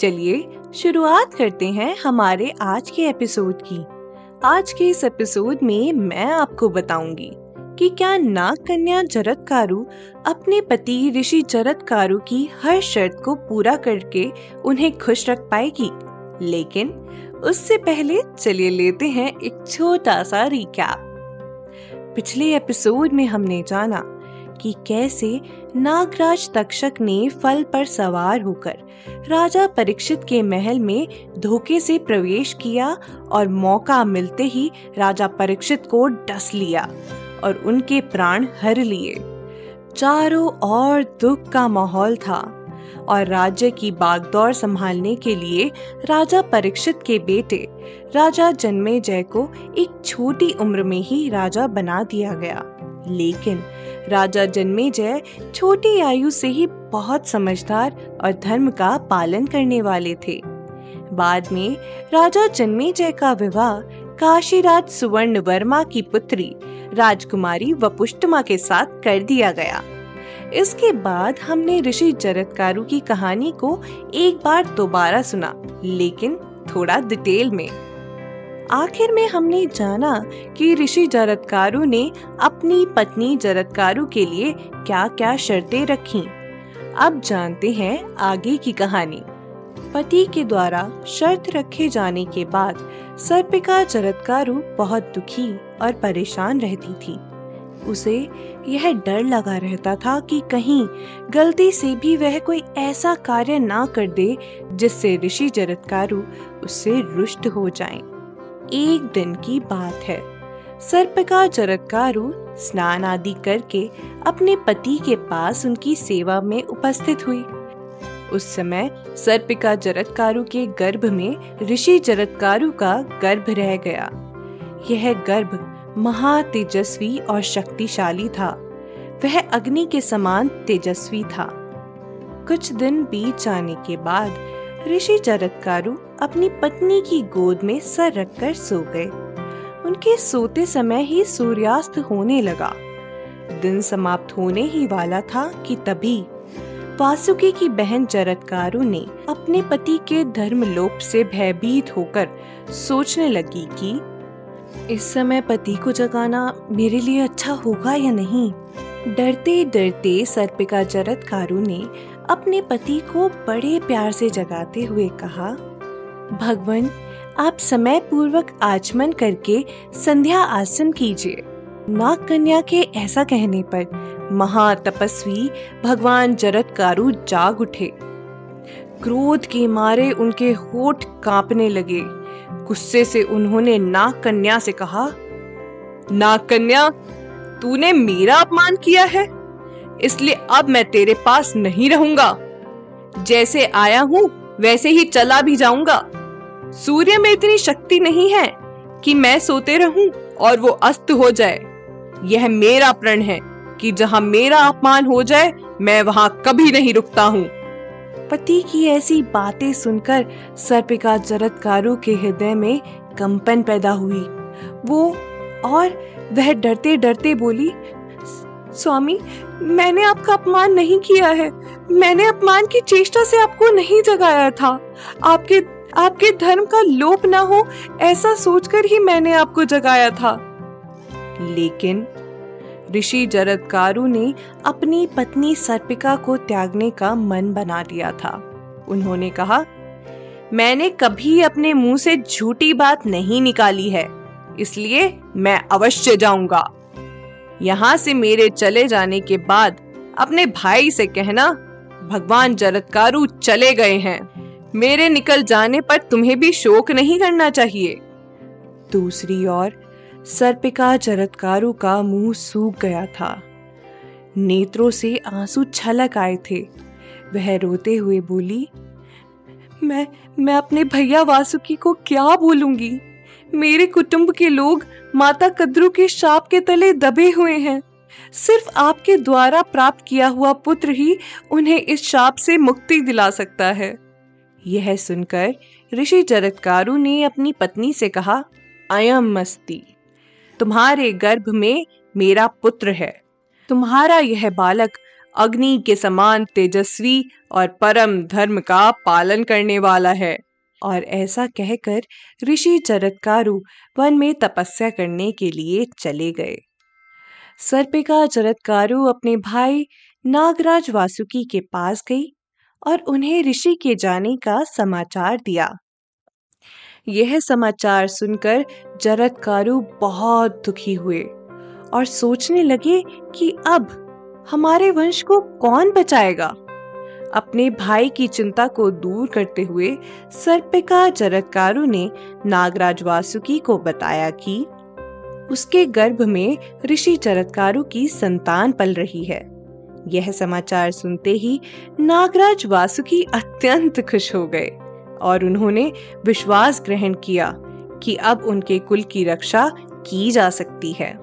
चलिए शुरुआत करते हैं हमारे आज के एपिसोड की। आज के इस एपिसोड में मैं आपको बताऊँगी कि क्या नाग कन्या जरत कारू अपने पति ऋषि जरतकारु की हर शर्त को पूरा करके उन्हें खुश रख पाएगी। लेकिन उससे पहले चलिए लेते हैं एक छोटा सा रिकैप पिछले एपिसोड में हमने जाना कि कैसे नागराज तक्षक ने फल पर सवार होकर राजा परीक्षित के महल में धोखे से प्रवेश किया और मौका मिलते ही राजा परीक्षित को डस लिया और उनके प्राण हर लिए। चारों ओर दुख का माहौल था और राज्य की बागदौड़ संभालने के लिए राजा परीक्षित के बेटे राजा जन्मे जय को एक छोटी उम्र में ही राजा बना दिया गया। लेकिन राजा जन्मेजय छोटी आयु से ही बहुत समझदार और धर्म का पालन करने वाले थे। बाद में राजा जन्मेजय का विवाह काशीराज सुवर्ण वर्मा की पुत्री राजकुमारी वपुष्टमा के साथ कर दिया गया। इसके बाद हमने ऋषि जरतकारु की कहानी को एक बार दोबारा सुना, लेकिन थोड़ा डिटेल में। आखिर में हमने जाना कि ऋषि जरतकारु ने अपनी पत्नी जरतकारु के लिए क्या क्या शर्तें रखी। अब जानते हैं आगे की कहानी। पति के द्वारा शर्त रखे जाने के बाद सर्पिका जरतकारु बहुत दुखी और परेशान रहती थी। उसे यह डर लगा रहता था कि कहीं गलती से भी वह कोई ऐसा कार्य ना कर दे जिससे ऋषि जरतकारु उससे रुष्ट हो जाएँ। एक दिन की बात है। सर्पिका जरतकारु स्नान आदि करके अपने पति के पास उनकी सेवा में उपस्थित हुई। उस समय सर्पिका जरतकारु के गर्भ में ऋषि जरतकारु का गर्भ रह गया। यह गर्भ महातेजस्वी और शक्तिशाली था। वह अग्नि के समान तेजस्वी था। कुछ दिन बीत जाने के बाद ऋषि जरतकारु अपनी पत्नी की गोद में सर रखकर सो गए। उनके सोते समय ही सूर्यास्त होने लगा। दिन समाप्त होने ही वाला था कि तभी वासुकी की बहन जरतकारु ने अपने पति के धर्म लोप से भयभीत होकर सोचने लगी कि, इस समय पति को जगाना मेरे लिए अच्छा होगा या नहीं? डरते डरते सर्पिका जरतकारु ने अपने पति को बड़े प्यार से जगाते हुए कहा भगवान, आप समय पूर्वक आचमन करके संध्या आसन कीजिए। नाग कन्या के ऐसा कहने पर महातपस्वी भगवान जरतकारु जाग उठे। क्रोध के मारे उनके होठ कांपने लगे। गुस्से से उन्होंने नाग कन्या से कहा नाग कन्या तूने मेरा अपमान किया है, इसलिए अब मैं तेरे पास नहीं रहूँगा। जैसे आया हूँ वैसे ही चला भी जाऊँगा। सूर्य में इतनी शक्ति नहीं है कि मैं सोते रहूँ और वो अस्त हो जाए। यह मेरा प्रण है कि जहाँ मेरा अपमान हो जाए, मैं वहाँ कभी नहीं रुकता हूँ। पति की ऐसी बातें सुनकर सर्पिका जरतकारु के हृदय में कंपन पैदा हुई। वो और वह डरते डरते बोली स्वामी, मैंने आपका अपमान नहीं किया है। मैंने अपमान की चेष्टा से आपको नहीं जगाया था। आपके आपके धर्म का लोप ना हो, ऐसा सोचकर ही मैंने आपको जगाया था। लेकिन ऋषि जरदकारु ने अपनी पत्नी सर्पिका को त्यागने का मन बना लिया था। उन्होंने कहा, मैंने कभी अपने मुँह से झूठी बात नहीं निकाली है, इसलिए मैं अवश्य जाऊँगा। यहाँ से मेरे चले जाने के बाद अपने भाई से कहना भगवान जरतकारु चले गए हैं। मेरे निकल जाने पर तुम्हें भी शोक नहीं करना चाहिए। दूसरी ओर, सर्पिका जरतकारु का मुँह सूख गया था। नेत्रों से आँसू छलक आए थे। वह रोते हुए बोली, मैं मैं अपने भैया वासुकी को क्या बोलूँगी? मेरे कुटुंब के लोग माता कद्रू के शाप के तले दबे हुए हैं। सिर्फ़ आपके द्वारा प्राप्त किया हुआ पुत्र ही उन्हें इस शाप से मुक्ति दिला सकता है। यह सुनकर ऋषि जरत्कारु ने अपनी पत्नी से कहा अयम मस्ती तुम्हारे गर्भ में मेरा पुत्र है। तुम्हारा यह बालक अग्नि के समान तेजस्वी और परम धर्म का पालन करने वाला है। और ऐसा कहकर ऋषि चरत्कारु वन में तपस्या करने के लिए चले गए। सर्पिका चरत्कारु अपने भाई नागराज वासुकी के पास गई और उन्हें ऋषि के जाने का समाचार दिया। यह समाचार सुनकर जरत्कारु बहुत दुखी हुए और सोचने लगे कि अब हमारे वंश को कौन बचाएगा? अपने भाई की चिंता को दूर करते हुए सर्पिका जरत्कारु ने नागराज वासुकी को बताया कि उसके गर्भ में ऋषि जरत्कारु की संतान पल रही है। यह समाचार सुनते ही नागराज वासुकी अत्यंत खुश हो गए और उन्होंने विश्वास ग्रहण किया कि अब उनके कुल की रक्षा की जा सकती है।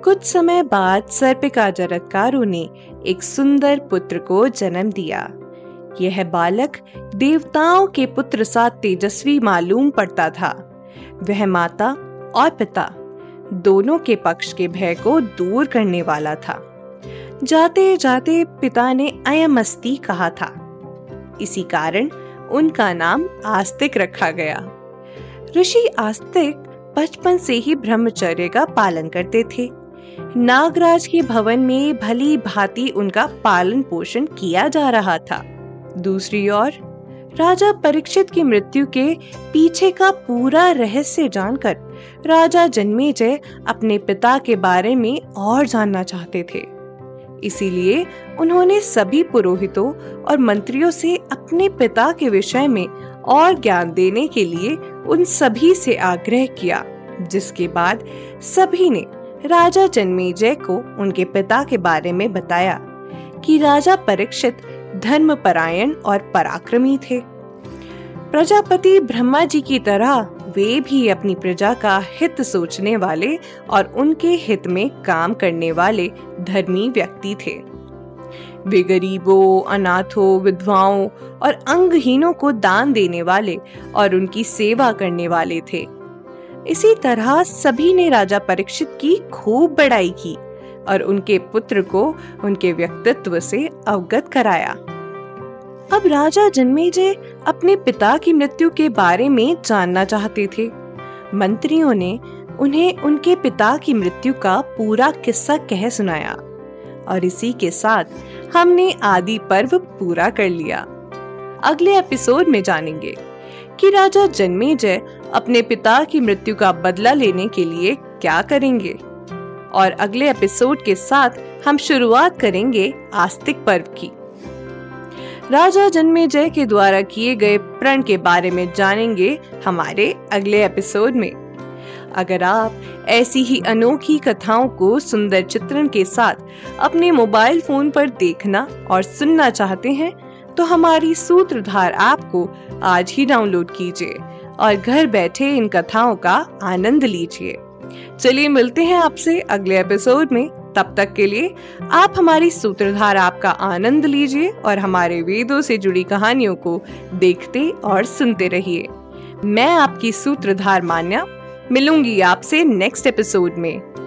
कुछ समय बाद सर्पिका जरत्कारु ने एक सुंदर पुत्र को जन्म दिया। यह बालक देवताओं के पुत्र सा तेजस्वी मालूम पड़ता था। वह माता और पिता, दोनों के पक्ष के भय को दूर करने वाला था। जाते जाते पिता ने अयमस्ती कहा था। इसी कारण उनका नाम आस्तिक रखा गया। ऋषि आस्तिक बचपन से ही ब्रह्मचर्य का पालन करते थे। नागराज के भवन में भली भांति उनका पालन पोषण किया जा रहा था। दूसरी ओर, राजा परीक्षित की मृत्यु के पीछे का पूरा रहस्य जानकर राजा जन्मेजय अपने पिता के बारे में और जानना चाहते थे। इसीलिए उन्होंने सभी पुरोहितों और मंत्रियों से अपने पिता के विषय में और ज्ञान देने के लिए उन सभी से आग्रह किया, जिसके बाद सभी ने राजा जन्मेजय को उनके पिता के बारे में बताया कि राजा परीक्षित धर्मपरायण और पराक्रमी थे। प्रजापति ब्रह्मा जी की तरह वे भी अपनी प्रजा का हित सोचने वाले और उनके हित में काम करने वाले धर्मी व्यक्ति थे। वे गरीबों, अनाथों, विधवाओं और अंगहीनों को दान देने वाले और उनकी सेवा करने वाले थे। इसी तरह सभी ने राजा परीक्षित की खूब बड़ाई की और उनके पुत्र को उनके व्यक्तित्व से अवगत कराया। अब राजा जन्मेजय अपने पिता की मृत्यु के बारे में जानना चाहते थे। मंत्रियों ने उन्हें उनके पिता की मृत्यु का पूरा किस्सा कह सुनाया और इसी के साथ हमने आदि पर्व पूरा कर लिया। अगले एपिसोड में जानेंगे कि राजा जन्मेजय अपने पिता की मृत्यु का बदला लेने के लिए क्या करेंगे। और अगले एपिसोड के साथ हम शुरुआत करेंगे आस्तिक पर्व की। राजा जन्मेजय के द्वारा किए गए प्रण के बारे में जानेंगे हमारे अगले एपिसोड में। अगर आप ऐसी ही अनोखी कथाओं को सुंदर चित्रण के साथ अपने मोबाइल फ़ोन पर देखना और सुनना चाहते हैं तो हमारी सूत्रधार ऐप को आज ही डाउनलोड कीजिए और घर बैठे इन कथाओं का आनंद लीजिए। चलिए मिलते हैं आपसे अगले एपिसोड में। तब तक के लिए आप हमारी सूत्रधार आपका आनंद लीजिए और हमारे वेदों से जुड़ी कहानियों को देखते और सुनते रहिए। मैं आपकी सूत्रधार मान्या, मिलूँगी आपसे नेक्स्ट एपिसोड में।